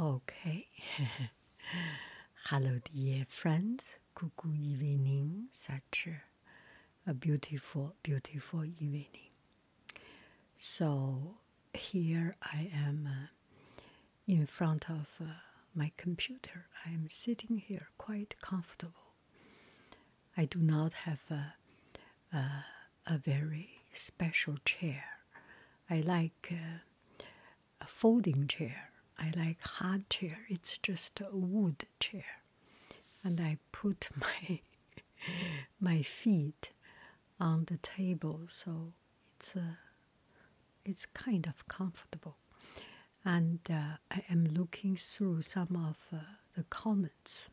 Okay. Hello, dear friends. Good evening. Such a beautiful, beautiful evening. So, here I am uh, in front of uh, my computer. I am sitting here quite comfortable. I do not have a, a, a very special chair. I like uh, a folding chair. I like hard chair. It's just a wood chair, and I put my my feet on the table, so it's a it's kind of comfortable. And uh, I am looking through some of uh, the comments.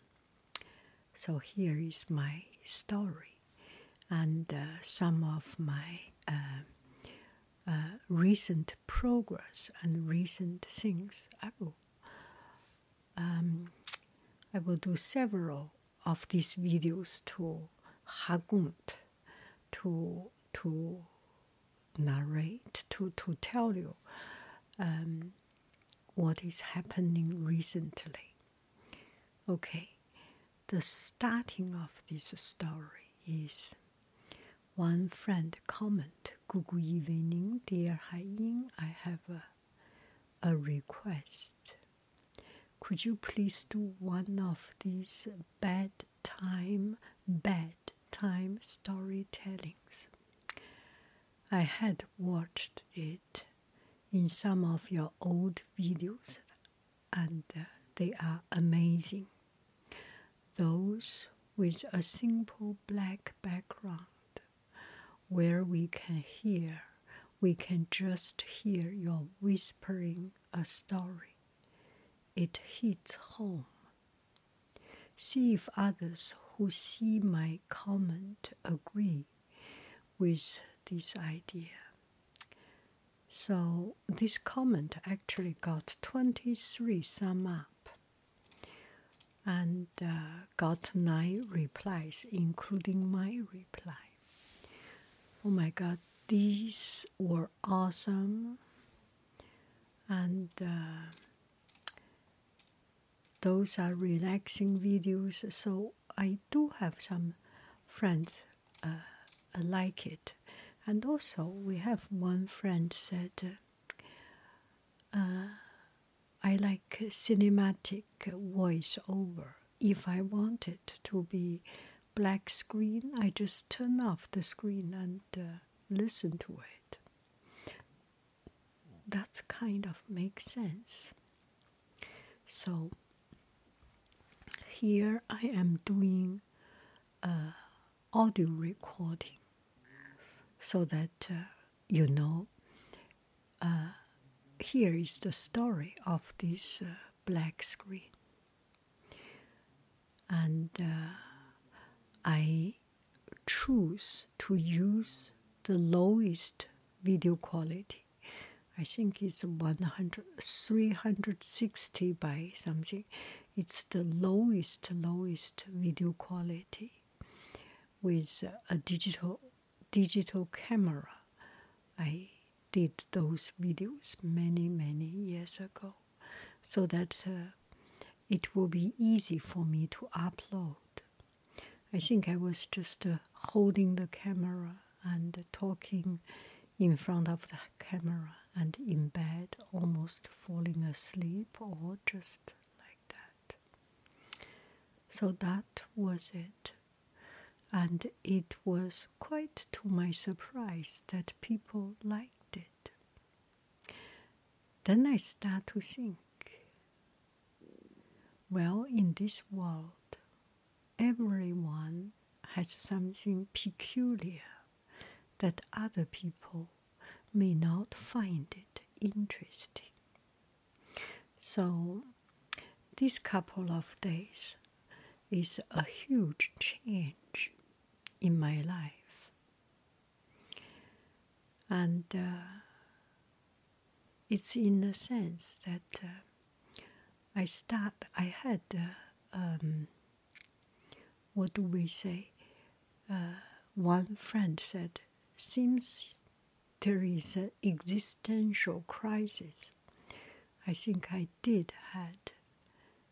So here is my story and uh, some of my uh, uh, recent progress and recent things. I will, um, I will do several of these videos to Hagunt to to narrate to to tell you um, what is happening recently. Okay, the starting of this story is one friend comment. Good evening, dear Haiyin. I have a, a request. Could you please do one of these bedtime, bedtime storytellings? I had watched it in some of your old videos and uh, they are amazing. Those with a simple black background where we can hear, we can just hear your whispering a story. It hits home. See if others who see my comment agree with this idea. So this comment actually got 23 sum up and uh, got nine replies, including my reply. Oh my god, these were awesome. And uh, those are relaxing videos, so I do have some friends uh, like it and also, we have one friend said, uh, I like cinematic voiceover. If I want it to be black screen, I just turn off the screen and uh, listen to it. That's kind of makes sense. So here I am doing uh, audio recording so that uh, you know uh, here is the story of this uh, black screen. And uh, I choose to use the lowest video quality. I think it's 100, 360 by something. It's the lowest, lowest video quality with a digital digital camera. I did those videos many, many years ago so that uh, it will be easy for me to upload. I think I was just uh, holding the camera and talking in front of the camera and in bed, almost falling asleep or just like that. So that was it. And it was quite to my surprise that people liked it. Then I start to think well, in this world, everyone has something peculiar that other people may not find it interesting. So, this couple of days is a huge change in my life. And uh, it's in the sense that uh, I start, I had, uh, um, what do we say? Uh, one friend said, seems there is an existential crisis. I think I did had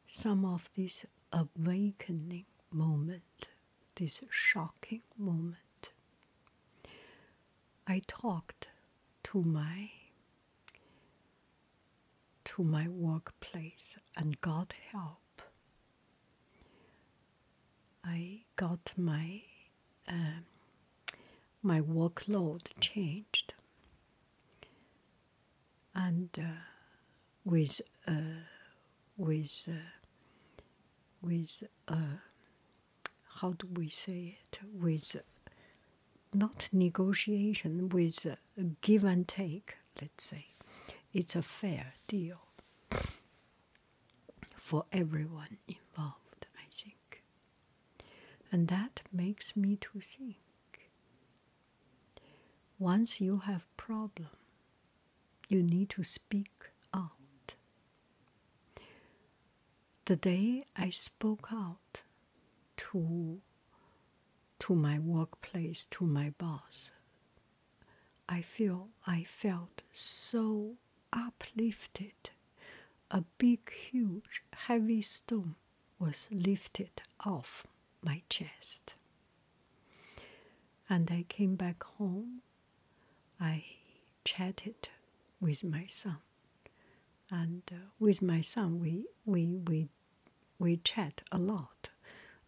some of this awakening moment, this shocking moment. I talked to my to my workplace and got help. I got my um, my workload changed, and uh, with uh, with uh, with uh, how do we say it? With not negotiation with give and take let's say. It's a fair deal for everyone and that makes me to think once you have problem you need to speak out the day I spoke out to to my workplace, to my boss, I feel I felt so uplifted. A big, huge, heavy stone was lifted off my chest. And I came back home. I chatted with my son. And uh, with my son, we, we, we we chat a lot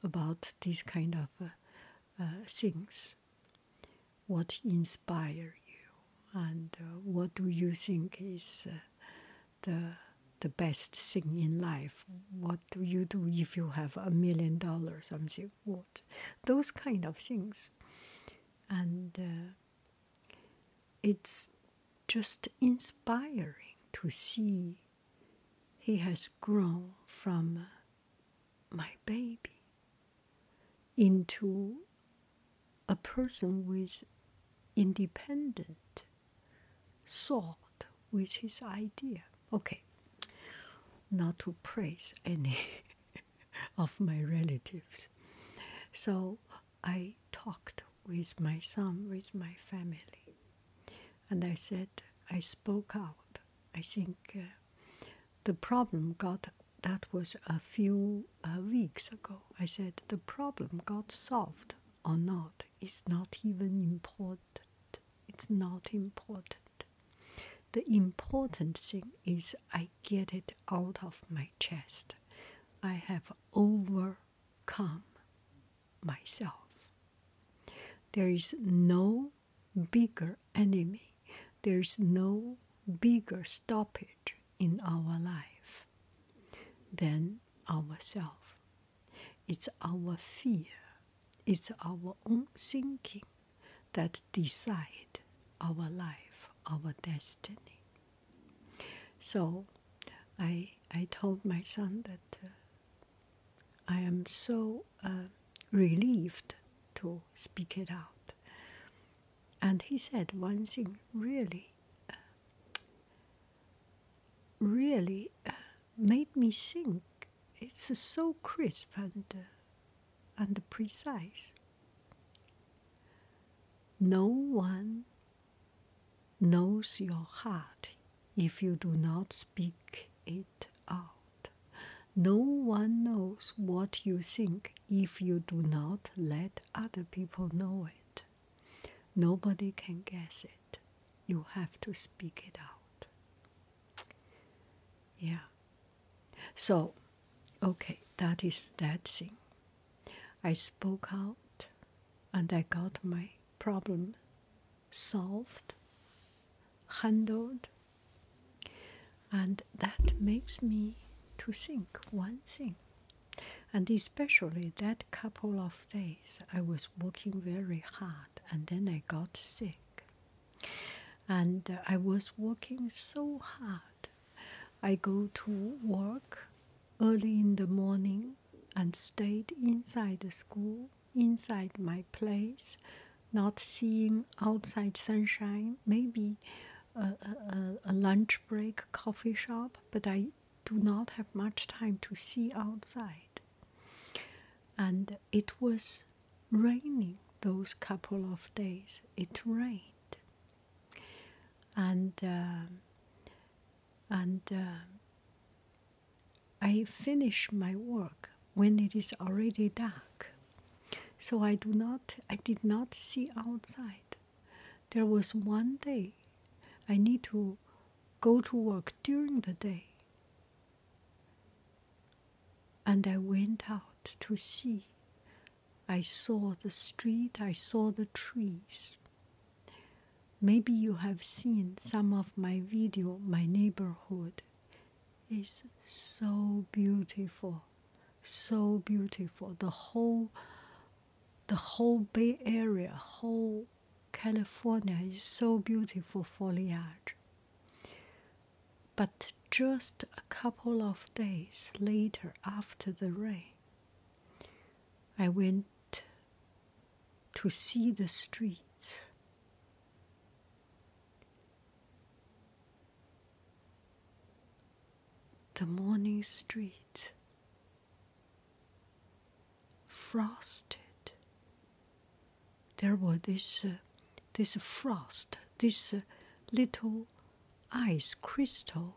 about these kind of uh, uh, things. What inspire you, and uh, what do you think is uh, the the best thing in life? What do you do if you have a million dollars? Something what those kind of things, and uh, it's just inspiring to see he has grown from my baby into a person with independent thought with his idea. Okay, not to praise any of my relatives. So I talked with my son, with my family, and I said, I spoke out. I think uh, the problem got that was a few uh, weeks ago. I said the problem got solved or not is not even important. It's not important. The important thing is I get it out of my chest. I have overcome myself. There is no bigger enemy, there is no bigger stoppage in our life than ourselves. It's our fear, it's our own thinking that decide our life, our destiny. So I, I told my son that uh, I am so uh, relieved to speak it out. And he said one thing really, uh, really uh, made me think it's so crisp and, uh, and precise. No one knows your heart if you do not speak it out. No one knows what you think if you do not let other people know it. Nobody can guess it. You have to speak it out. Yeah. So, okay, that is that thing. I spoke out and I got my problem solved, handled, and that makes me to think one thing. And especially that couple of days, I was working very hard and then I got sick. And uh, I was working so hard I go to work early in the morning and stayed inside the school, inside my place, not seeing outside sunshine, maybe a, a, a lunch break coffee shop, but I do not have much time to see outside. And it was raining those couple of days. It rained. And uh, and uh, I finish my work when it is already dark. So I do not I did not see outside. There was one day I need to go to work during the day. And I went out to see. I saw the street, I saw the trees. Maybe you have seen some of my video, my neighborhood is so beautiful, so beautiful. The whole the whole Bay Area, whole California is so beautiful foliage. But just a couple of days later, after the rain, I went to see the streets. The morning street, frosted. There were these uh, this frost, this uh, little ice crystal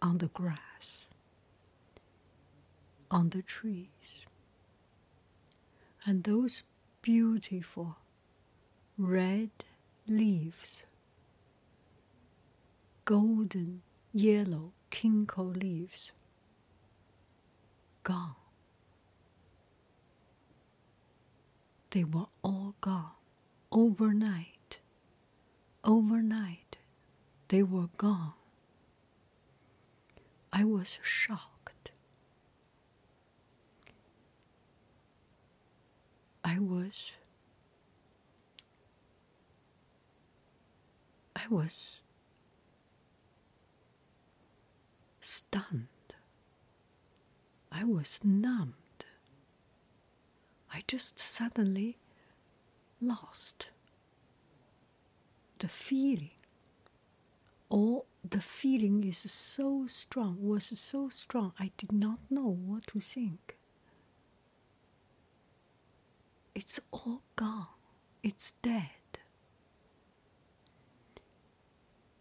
on the grass, on the trees. And those beautiful red leaves, golden yellow ginkgo leaves, gone. They were all gone overnight. Overnight, they were gone. I was shocked. I was I was stunned. I was numbed. I just suddenly lost the feeling. Or the feeling is so strong, was so strong, I did not know what to think. It's all gone. It's dead.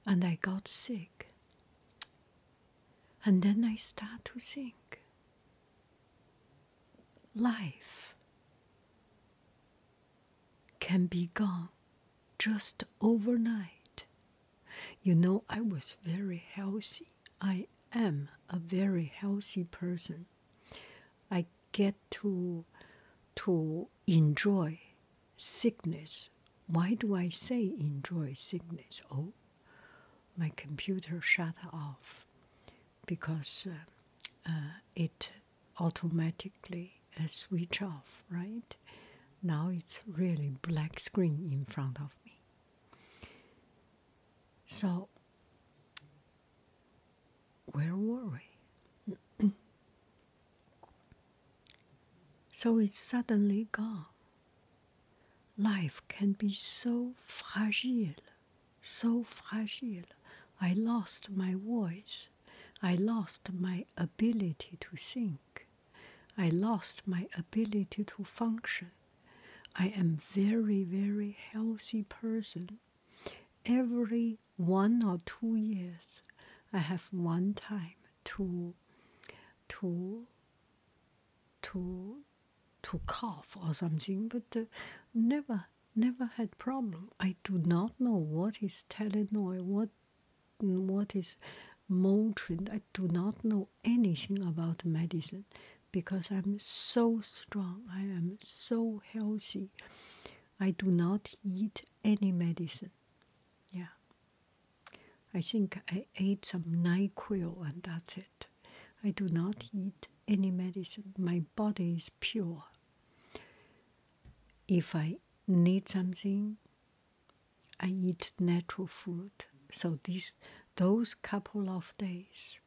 And I got sick. And then I start to think life can be gone just overnight. You know, I was very healthy. I am a very healthy person. I get to to enjoy sickness. Why do I say enjoy sickness? Oh, my computer shut off because uh, uh, it automatically uh, switch off, right? Now it's really black screen in front of. So, where were we? so it's suddenly gone. Life can be so fragile, so fragile. I lost my voice. I lost my ability to think. I lost my ability to function. I am very, very healthy person. Every one or two years, I have one time to to to to cough or something, but uh, never never had problem. I do not know what is Tylenol, what what is Motrin. I do not know anything about medicine because I'm so strong. I am so healthy. I do not eat any medicine. I think I ate some NyQuil and that's it. I do not eat any medicine. My body is pure. If I need something, I eat natural food. So these those couple of days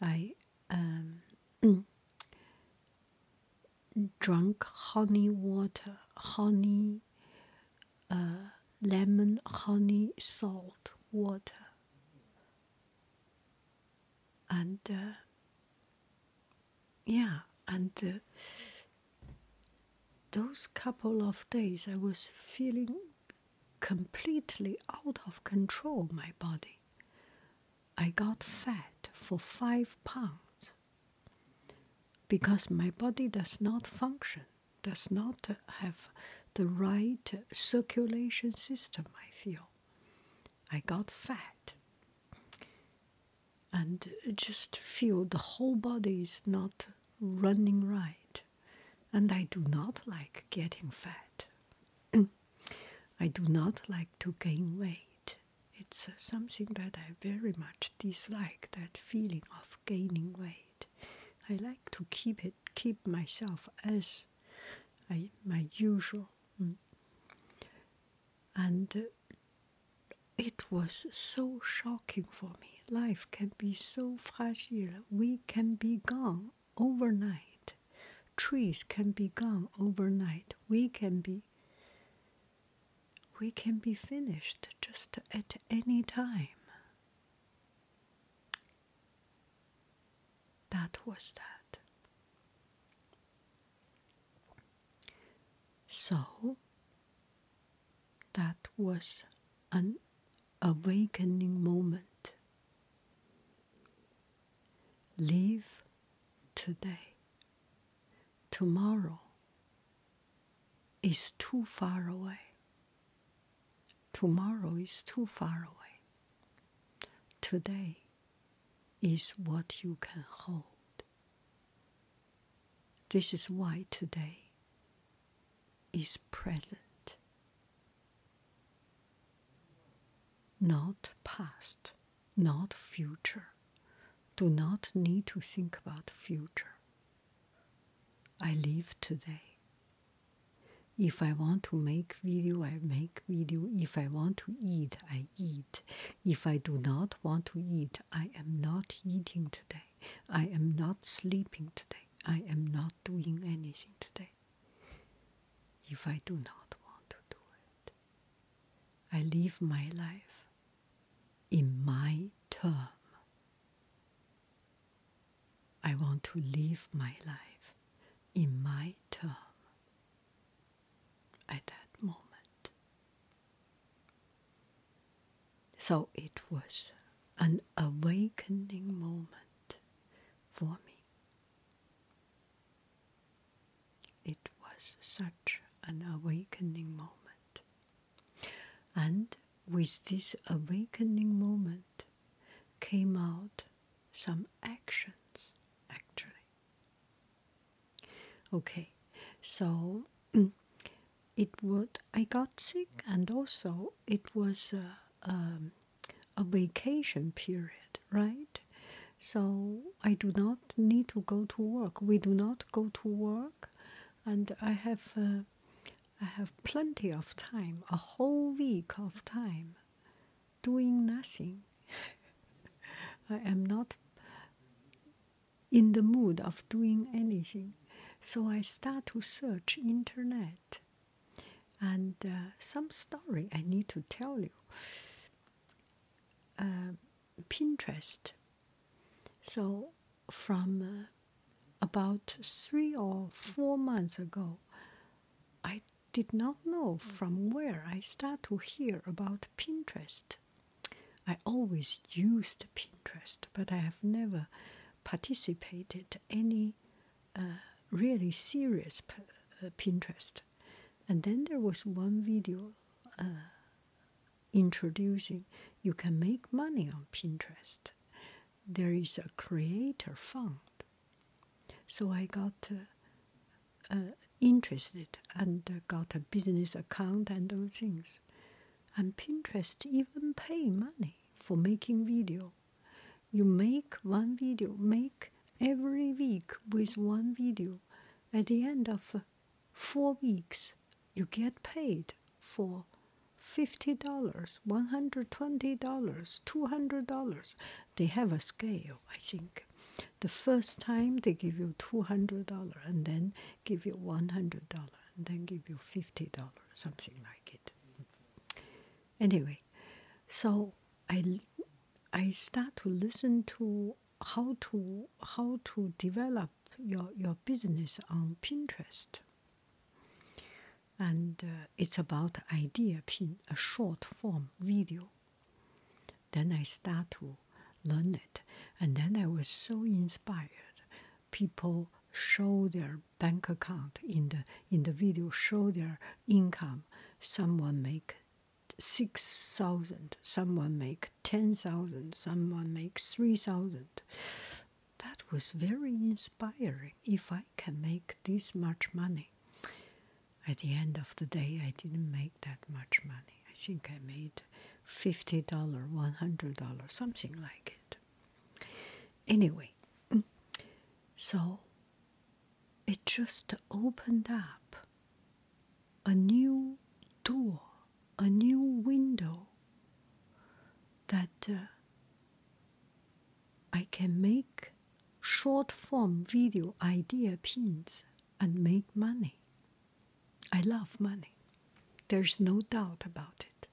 I um, drank honey water, honey, uh, lemon, honey, salt water. And uh, yeah, and uh, those couple of days I was feeling completely out of control, my body. I got fat for five pounds because my body does not function, does not have the right circulation system, I feel. I got fat and just feel the whole body is not running right. And I do not like getting fat. I do not like to gain weight. It's something that I very much dislike that feeling of gaining weight. I like to keep it, keep myself as I, my usual. Mm. And uh, it was so shocking for me. Life can be so fragile. We can be gone overnight. Trees can be gone overnight. We can be we can be finished just at any time. That was that. So, that was an awakening moment. Live today. Tomorrow is too far away. Tomorrow is too far away. Today is what you can hold. This is why today is present, not past, not future. Do not need to think about the future. I live today. If I want to make video, I make video. If I want to eat, I eat. If I do not want to eat, I am not eating today. I am not sleeping today. I am not doing anything today. If I do not want to do it, I live my life in my term. I want to live my life in my term at that moment. So it was an awakening moment for me. It was such an awakening moment. And with this awakening moment came out some actions, actually. Okay, so it would I got sick, and also it was a, um, a vacation period, right? So I do not need to go to work. We do not go to work, and I have uh, I have plenty of time, a whole week of time, doing nothing. I am not in the mood of doing anything, so I start to search internet and uh, some story I need to tell you. Uh, Pinterest. So, from uh, about three or four months ago, I did not know from where I start to hear about Pinterest. I always used Pinterest, but I have never participated any uh, really serious uh, Pinterest. And then there was one video uh, introducing you can make money on Pinterest. There is a creator fund. So I got uh, uh, interested and uh, got a business account and those things. And Pinterest even pay money for making video. You make one video, make every week with one video. At the end of four weeks, you get paid for $50, $120, $200. They have a scale, I think. The first time they give you $200 and then give you $100 and then give you $50, something like it. Anyway, so I, I start to listen to how to how to develop your, your business on Pinterest. And uh, it's about idea pin, a short form video. Then I start to learn it. And then I was so inspired. People show their bank account in the in the video, show their income. Someone make six thousand, someone make ten thousand, someone make three thousand. Was very inspiring. If I can make this much money, at the end of the day, I didn't make that much money. I think I made fifty dollar, one hundred dollar, something like it. Anyway, so it just opened up a new door, a new window that uh, I can make short form video idea pins and make money. I love money. There's no doubt about it.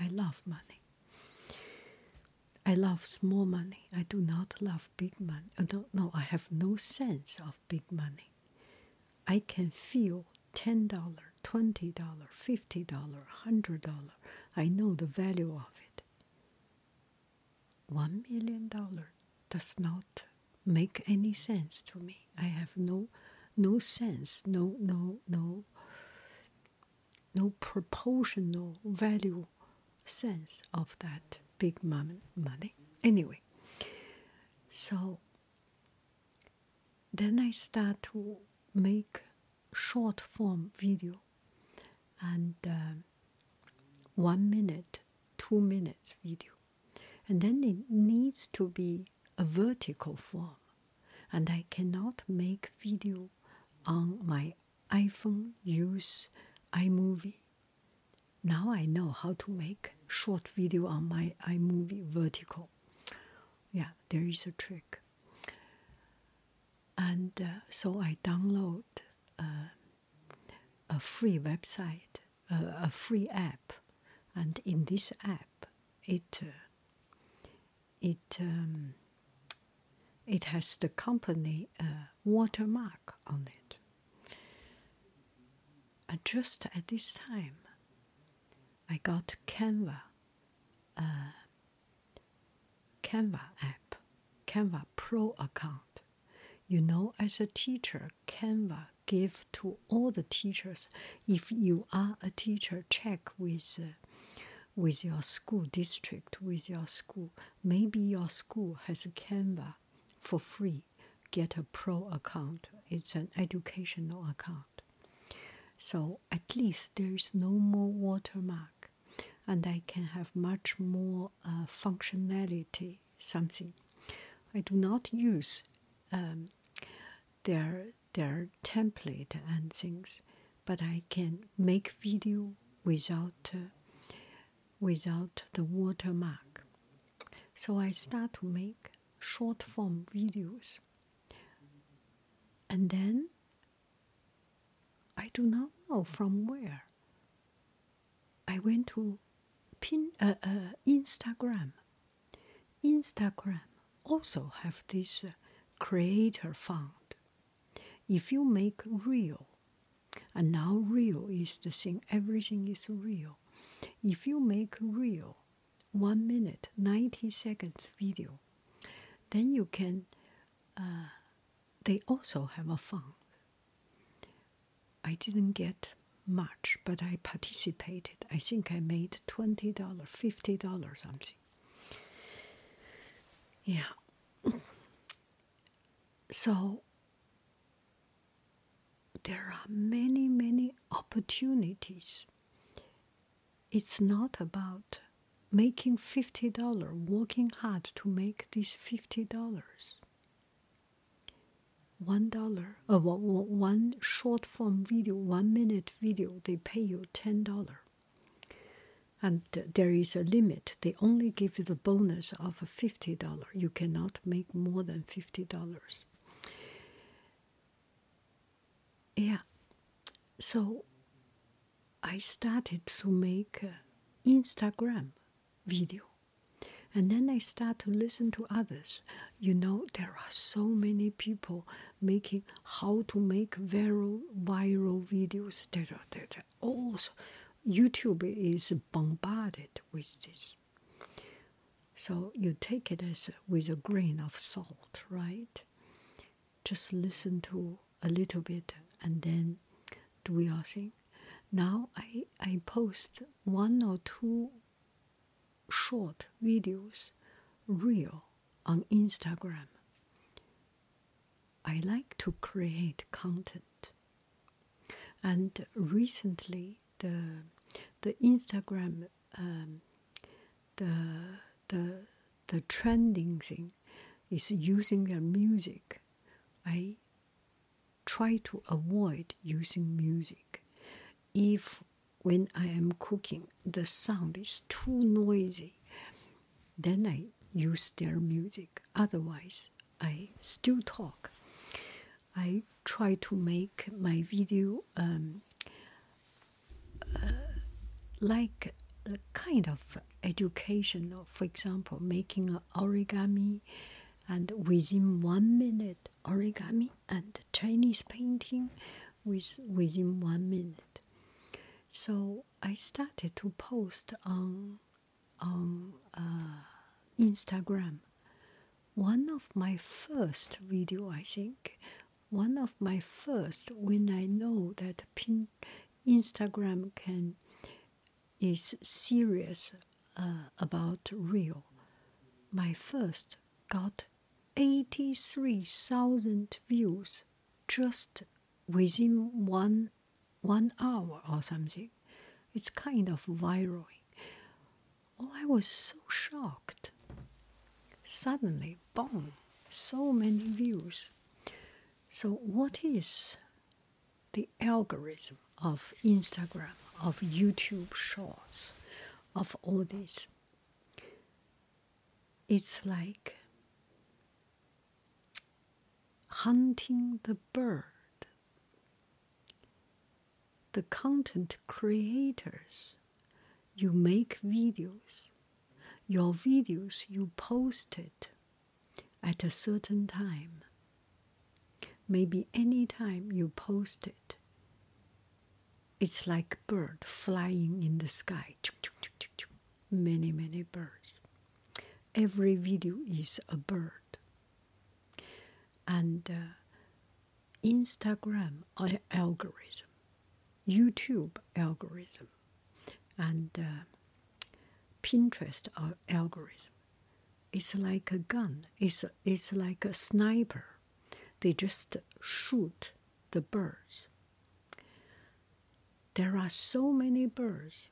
I love money. I love small money. I do not love big money. I don't know. I have no sense of big money. I can feel $10, $20, $50, $100. I know the value of it. $1 million does not make any sense to me. I have no no sense, no no no no proportional value sense of that big money. Anyway, so then I start to make short form video and uh, one minute, two minutes video. And then it needs to be a vertical form. And I cannot make video on my iPhone use iMovie. Now I know how to make short video on my iMovie vertical. Yeah, there is a trick. And uh, so I download uh, a free website, uh, a free app, and in this app, it uh, it um, it has the company uh, watermark on it. And just at this time, I got Canva, uh, Canva app, Canva Pro account. You know, as a teacher, Canva give to all the teachers. If you are a teacher, check with uh, with your school district, with your school. Maybe your school has a Canva for free. Get a pro account. It's an educational account. So at least there is no more watermark, and I can have much more uh, functionality. Something I do not use um, their their template and things, but I can make video without uh, without the watermark. So I start to make short form videos. And then I do not know from where. I went to pin, uh, uh, Instagram. Instagram also have this uh, creator fund. If you make reel, and now reel is the thing, everything is reel. If you make reel, one minute, 90 seconds video, then you can, uh, they also have a fund. I didn't get much, but I participated. I think I made $20, $50 something. Yeah. So there are many, many opportunities. It's not about making $50, working hard to make these $50. One dollar, uh, one short form video, one minute video, they pay you $10. and there is a limit. They only give you the bonus of $50. You cannot make more than $50. Yeah, so I started to make Instagram video. And then I start to listen to others. You know, there are so many people making how to make viral viral videos. There are, there are also YouTube is bombarded with this. So you take it as with a grain of salt, right? Just listen to a little bit and then do your thing. Now I, I post one or two short videos, reel, on Instagram. I like to create content. And recently, the the Instagram, um, the the the trending thing is using their music. I try to avoid using music. If when I am cooking the sound is too noisy, then I use their music. Otherwise, I still talk. I try to make my video um, uh, like a kind of educational. For example, making an origami and within one minute origami and Chinese painting with within one minute. So I started to post on on uh, Instagram. One of my first video, I think, one of my first when I know that pin Instagram can is serious uh, about reel. My first got 83,000 views just within one one hour or something. It's kind of viral. Oh, I was so shocked. Suddenly, boom, so many views. So, what is the algorithm of Instagram, of YouTube Shorts, of all this? It's like hunting the bird. The content creators, you make videos. Your videos you post it at a certain time. Maybe any time you post it. It's like bird flying in the sky. Many, many birds. Every video is a bird and uh, Instagram algorithm, YouTube algorithm, and uh, Pinterest algorithm. It's like a gun. It's it's like a sniper. They just shoot the birds. There are so many birds.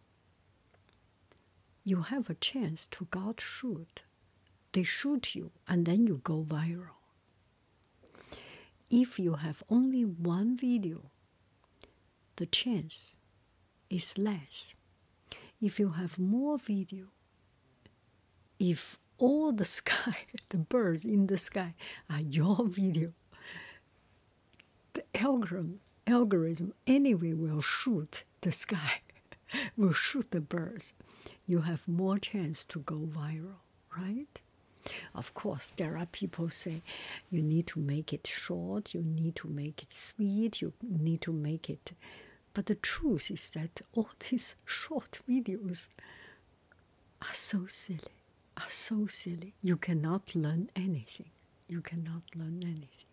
You have a chance to God shoot. They shoot you, and then you go viral if you have only one video, the chance is less. If you have more video, if all the sky, the birds in the sky are your video, the algorithm, algorithm anyway will shoot the sky, will shoot the birds. You have more chance to go viral, right? Of course, there are people say you need to make it short, you need to make it sweet, you need to make it. But the truth is that all these short videos are so silly, are so silly. You cannot learn anything. You cannot learn anything.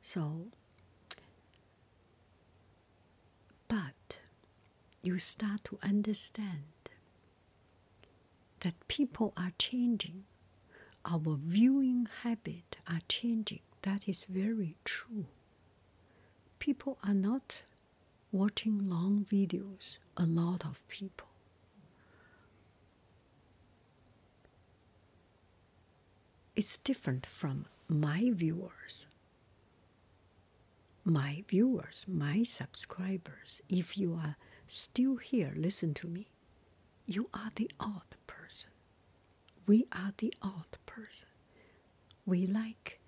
So, but you start to understand that people are changing, our viewing habit are changing. That is very true. People are not watching long videos, a lot of people. It's different from my viewers. My viewers, my subscribers, if you are still here, listen to me you are the odd. We are the odd person. We like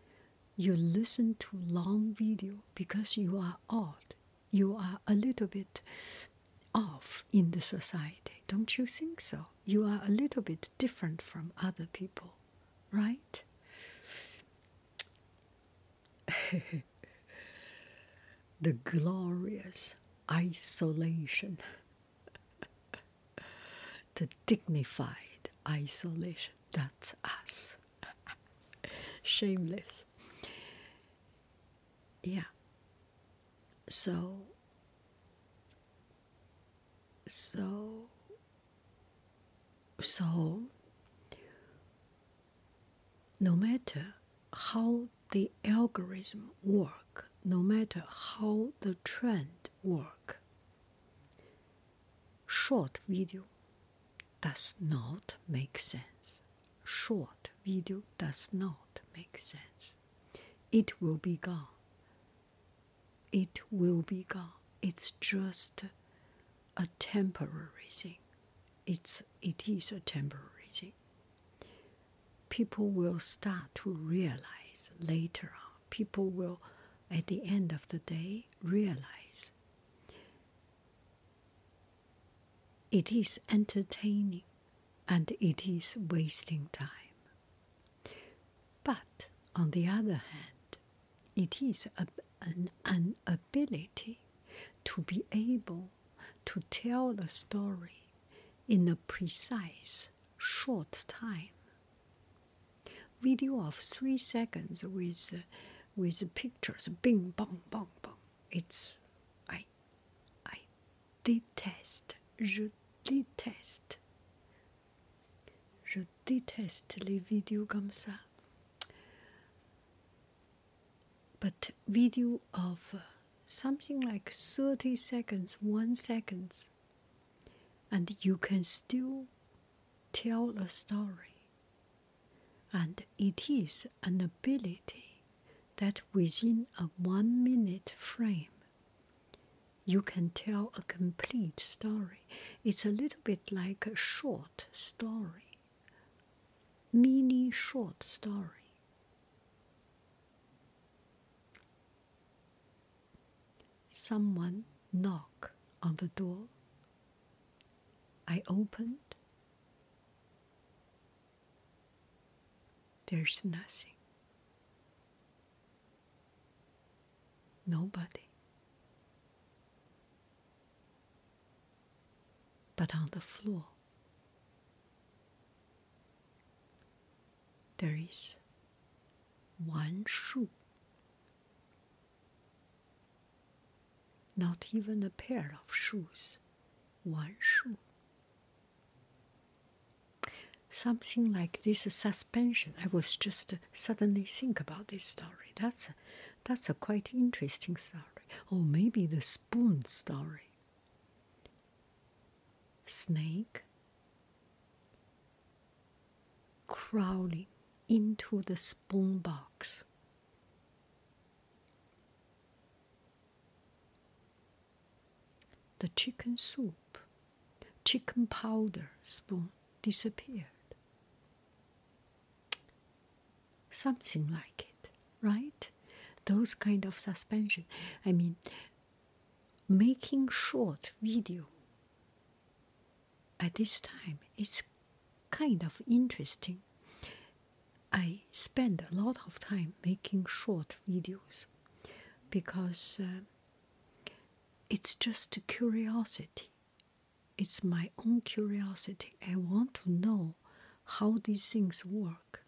you listen to long video because you are odd. You are a little bit off in the society. Don't you think so? You are a little bit different from other people, right? the glorious isolation, the dignified isolation. That's us. Shameless. Yeah. So, so, so, no matter how the algorithm work, no matter how the trend work, short video does not make sense. Short video does not make sense. It will be gone. It will be gone. It's just a temporary thing. It's it is a temporary thing. People will start to realize later on. People will at the end of the day realize it is entertaining and it is wasting time. But on the other hand, it is a, an, an ability to be able to tell the story in a precise, short time. Video of three seconds with with pictures, bing, bong, bong, bong. It's I, I déteste, je déteste, je déteste les vidéos comme ça. But video of something like 30 seconds, one seconds, and you can still tell a story. And it is an ability that within a one minute frame, you can tell a complete story. It's a little bit like a short story, mini short story. Someone knock on the door. I opened. There's nothing. Nobody. But on the floor, there is one shoe. Not even a pair of shoes, one shoe. Something like this suspension. I was just suddenly think about this story. That's that's a quite interesting story. Or maybe the spoon story. Snake crawling into the spoon box. The chicken soup, chicken powder spoon disappeared. Something like it, right? Those kind of suspension. I mean, making short video at this time it's kind of interesting. I spend a lot of time making short videos because uh, it's just curiosity. It's my own curiosity. I want to know how these things work.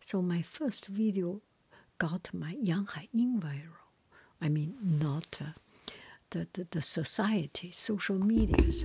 So my first video got my Yang Hai Ying viral. I mean, not uh, the, the, the society, social media's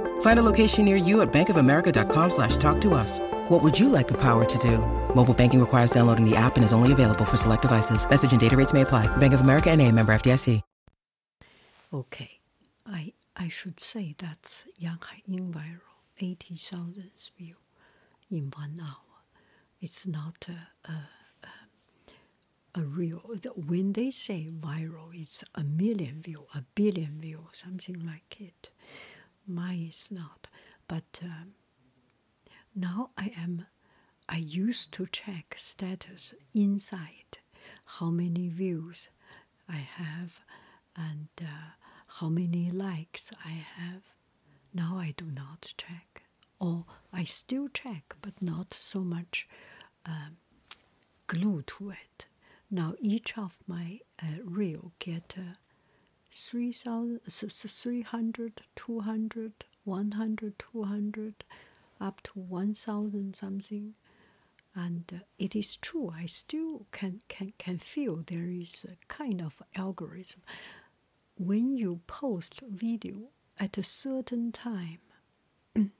Find a location near you at bankofamerica.com slash talk to us. What would you like the power to do? Mobile banking requires downloading the app and is only available for select devices. Message and data rates may apply. Bank of America and a member FDIC. Okay, I I should say that's Yang Haiying viral, 80,000 view in one hour. It's not a, a, a, a real, when they say viral, it's a million view, a billion view, something like it. Mine is not. But um, now I am, I used to check status inside, how many views I have and uh, how many likes I have. Now I do not check. Or I still check, but not so much um, glue to it. Now each of my uh, reel get uh, 3,000, 300, 200, 100, 200, up to 1,000 something. And uh, it is true, I still can, can, can feel there is a kind of algorithm. When you post video at a certain time, in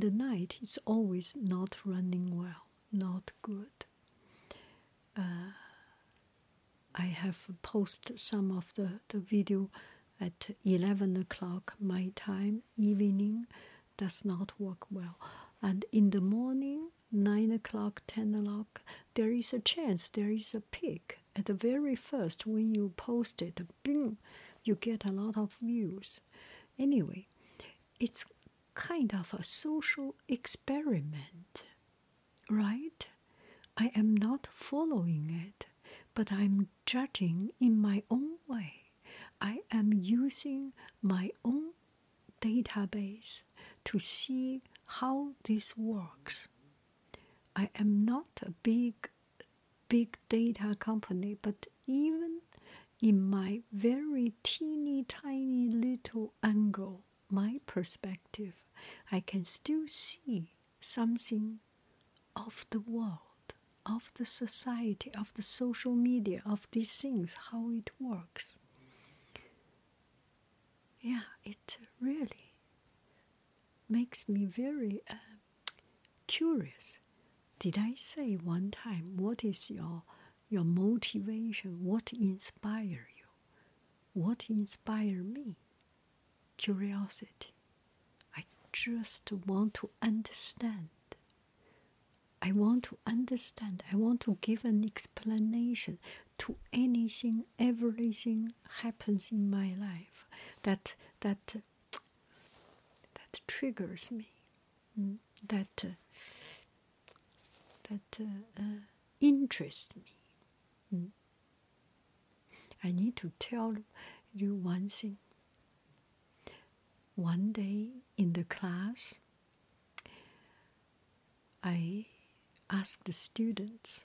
the night, it's always not running well, not good. Uh, I have posted some of the, the video at 11 o'clock my time, evening, does not work well. And in the morning, 9 o'clock, 10 o'clock, there is a chance, there is a peak. At the very first, when you post it, boom, you get a lot of views. Anyway, it's kind of a social experiment, right? I am not following it, but I'm judging in my own way. I am using my own database to see how this works. I am not a big, big data company, but even in my very teeny tiny little angle, my perspective, I can still see something of the world, of the society, of the social media, of these things, how it works. Yeah, it really makes me very uh, curious. Did I say one time what is your your motivation? What inspire you? What inspire me? Curiosity. I just want to understand. I want to understand. I want to give an explanation to anything, everything happens in my life that that that triggers me, mm, that uh, that uh, uh, interests me. Mm. I need to tell you one thing. One day in the class, I asked the students,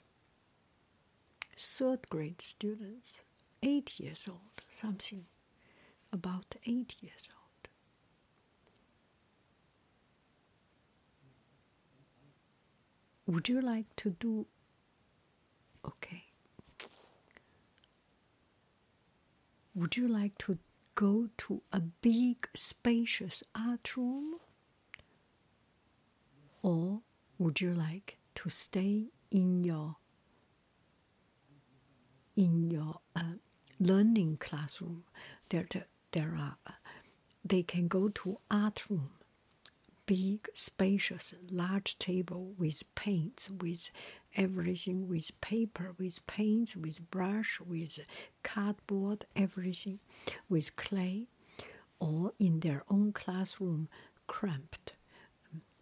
third grade students, eight years old, something about eight years old. Would you like to do? Okay. Would you like to go to a big, spacious art room? Or would you like to stay in your in your uh, learning classroom? There, there are. They can go to art room, big, spacious, large table with paints, with everything, with paper, with paints, with brush, with cardboard, everything, with clay, or in their own classroom, cramped,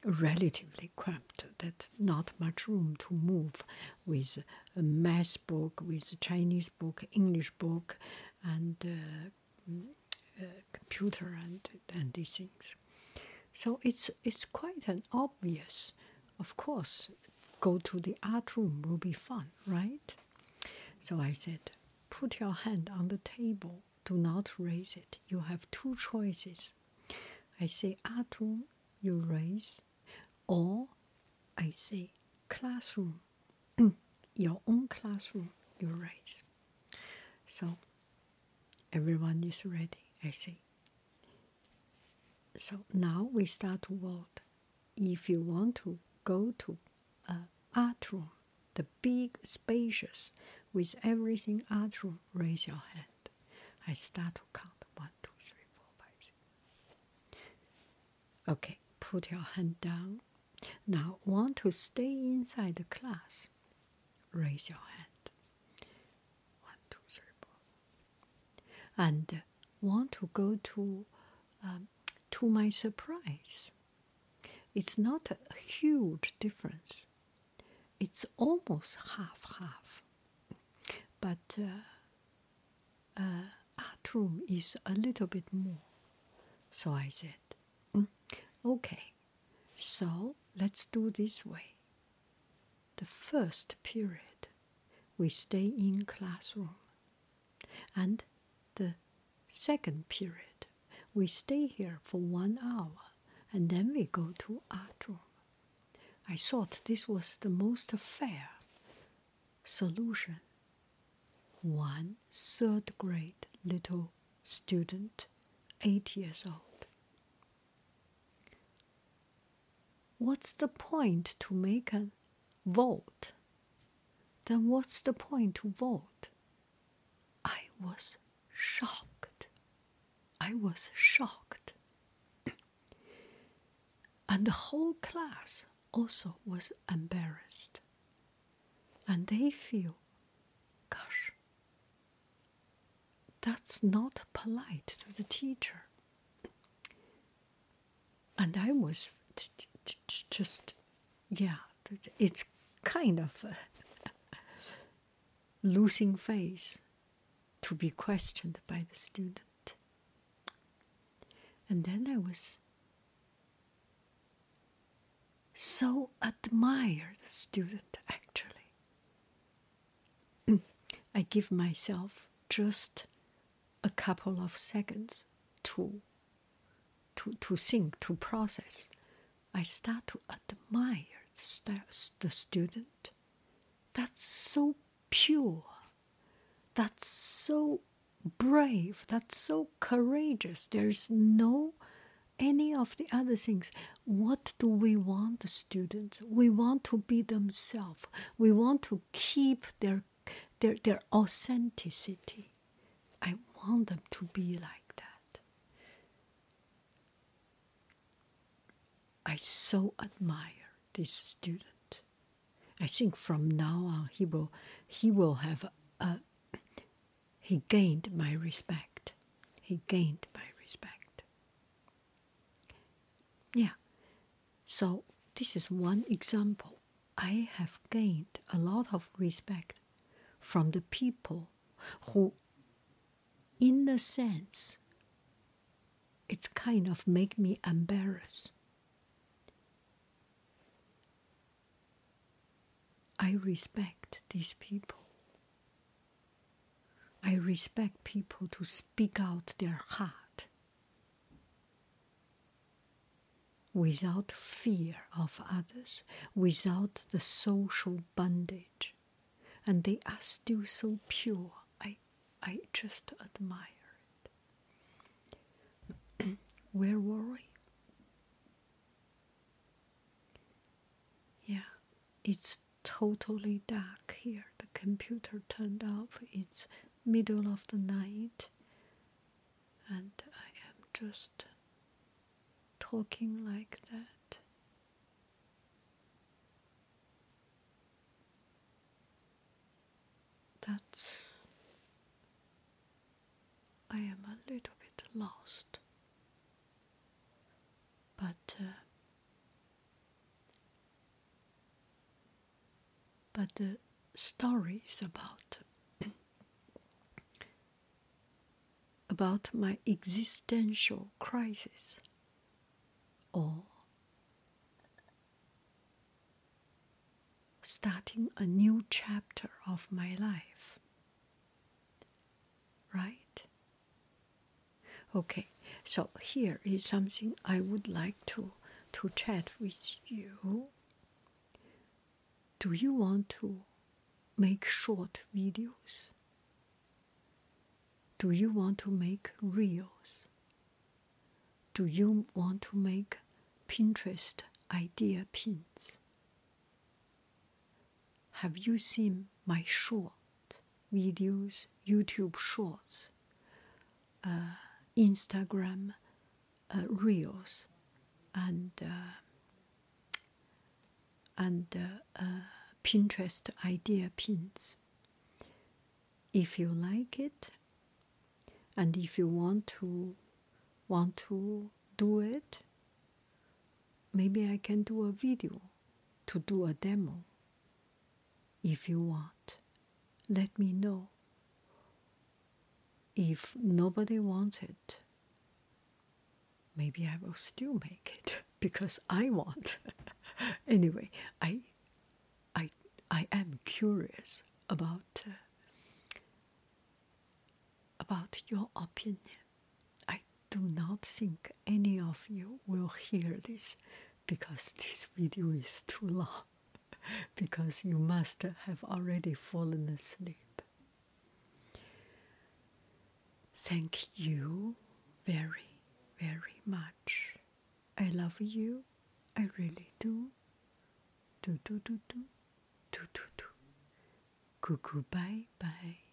relatively cramped, that not much room to move, with a math book, with Chinese book, English book, and uh, uh, computer and and these things. So it's it's quite an obvious, of course, go to the art room will be fun, right? So I said, put your hand on the table, do not raise it. You have two choices. I say art room, you raise, or I say classroom, your own classroom, you raise. So everyone is ready. I say So now we start to vote. If you want to go to a art room, the big spacious with everything art room, raise your hand. I start to count one, two, three, four, five, six. Okay, put your hand down. Now, want to stay inside the class? Raise your hand. One, two, three, four. And want to go to, um, to my surprise. It's not a huge difference. It's almost half half. But uh, uh, art room is a little bit more. So I said, "Mm, okay, so let's do this way. The first period, we stay in classroom, and the second period, we stay here for one hour, and then we go to art room. I thought this was the most fair solution one third grade little student, eight years old. What's the point to make a vote? Then what's the point to vote? I was shocked. I was shocked. And the whole class also was embarrassed. And they feel, gosh, that's not polite to the teacher. And I was just, yeah, it's kind of losing face to be questioned by the student. And then I was so admire the student actually. I give myself just a couple of seconds to to to think, to process. I start to admire the, the student. That's so pure. That's so brave. That's so courageous. There is no any of the other things. What do we want the students? We want to be themselves. We want to keep their their their authenticity. I want them to be like that. I so admire this student. I think from now on he will he will have a he gained my respect. He gained my respect. Yeah. So this is one example. I have gained a lot of respect from the people who in a sense it's kind of make me embarrassed i respect these people i respect people to speak out their heart without fear of others without the social bondage and they are still so pure I just admire it. Where were we? Yeah, it's totally dark here. The computer turned off. It's middle of the night, and I am just talking like that. That's I am a little bit lost. But uh, but the stories about about my existential crisis or starting a new chapter of my life right Okay, so here is something I would like to to chat with you. Do you want to make short videos? Do you want to make reels? Do you want to make Pinterest idea pins? Have you seen my short videos, YouTube shorts, uh, Instagram uh, reels, and uh, and uh, uh, Pinterest idea pins? If you like it, and if you want to want to do it, maybe I can do a video to do a demo. If you want, let me know. If nobody wants it, maybe I will still make it because I want. anyway, I, I, I am curious about uh, about your opinion. I do not think any of you will hear this because this video is too long, because you must have already fallen asleep. Thank you very, very much. I love you. I really do. Do, do, do, do. Do, do, do. Cuckoo, bye, bye.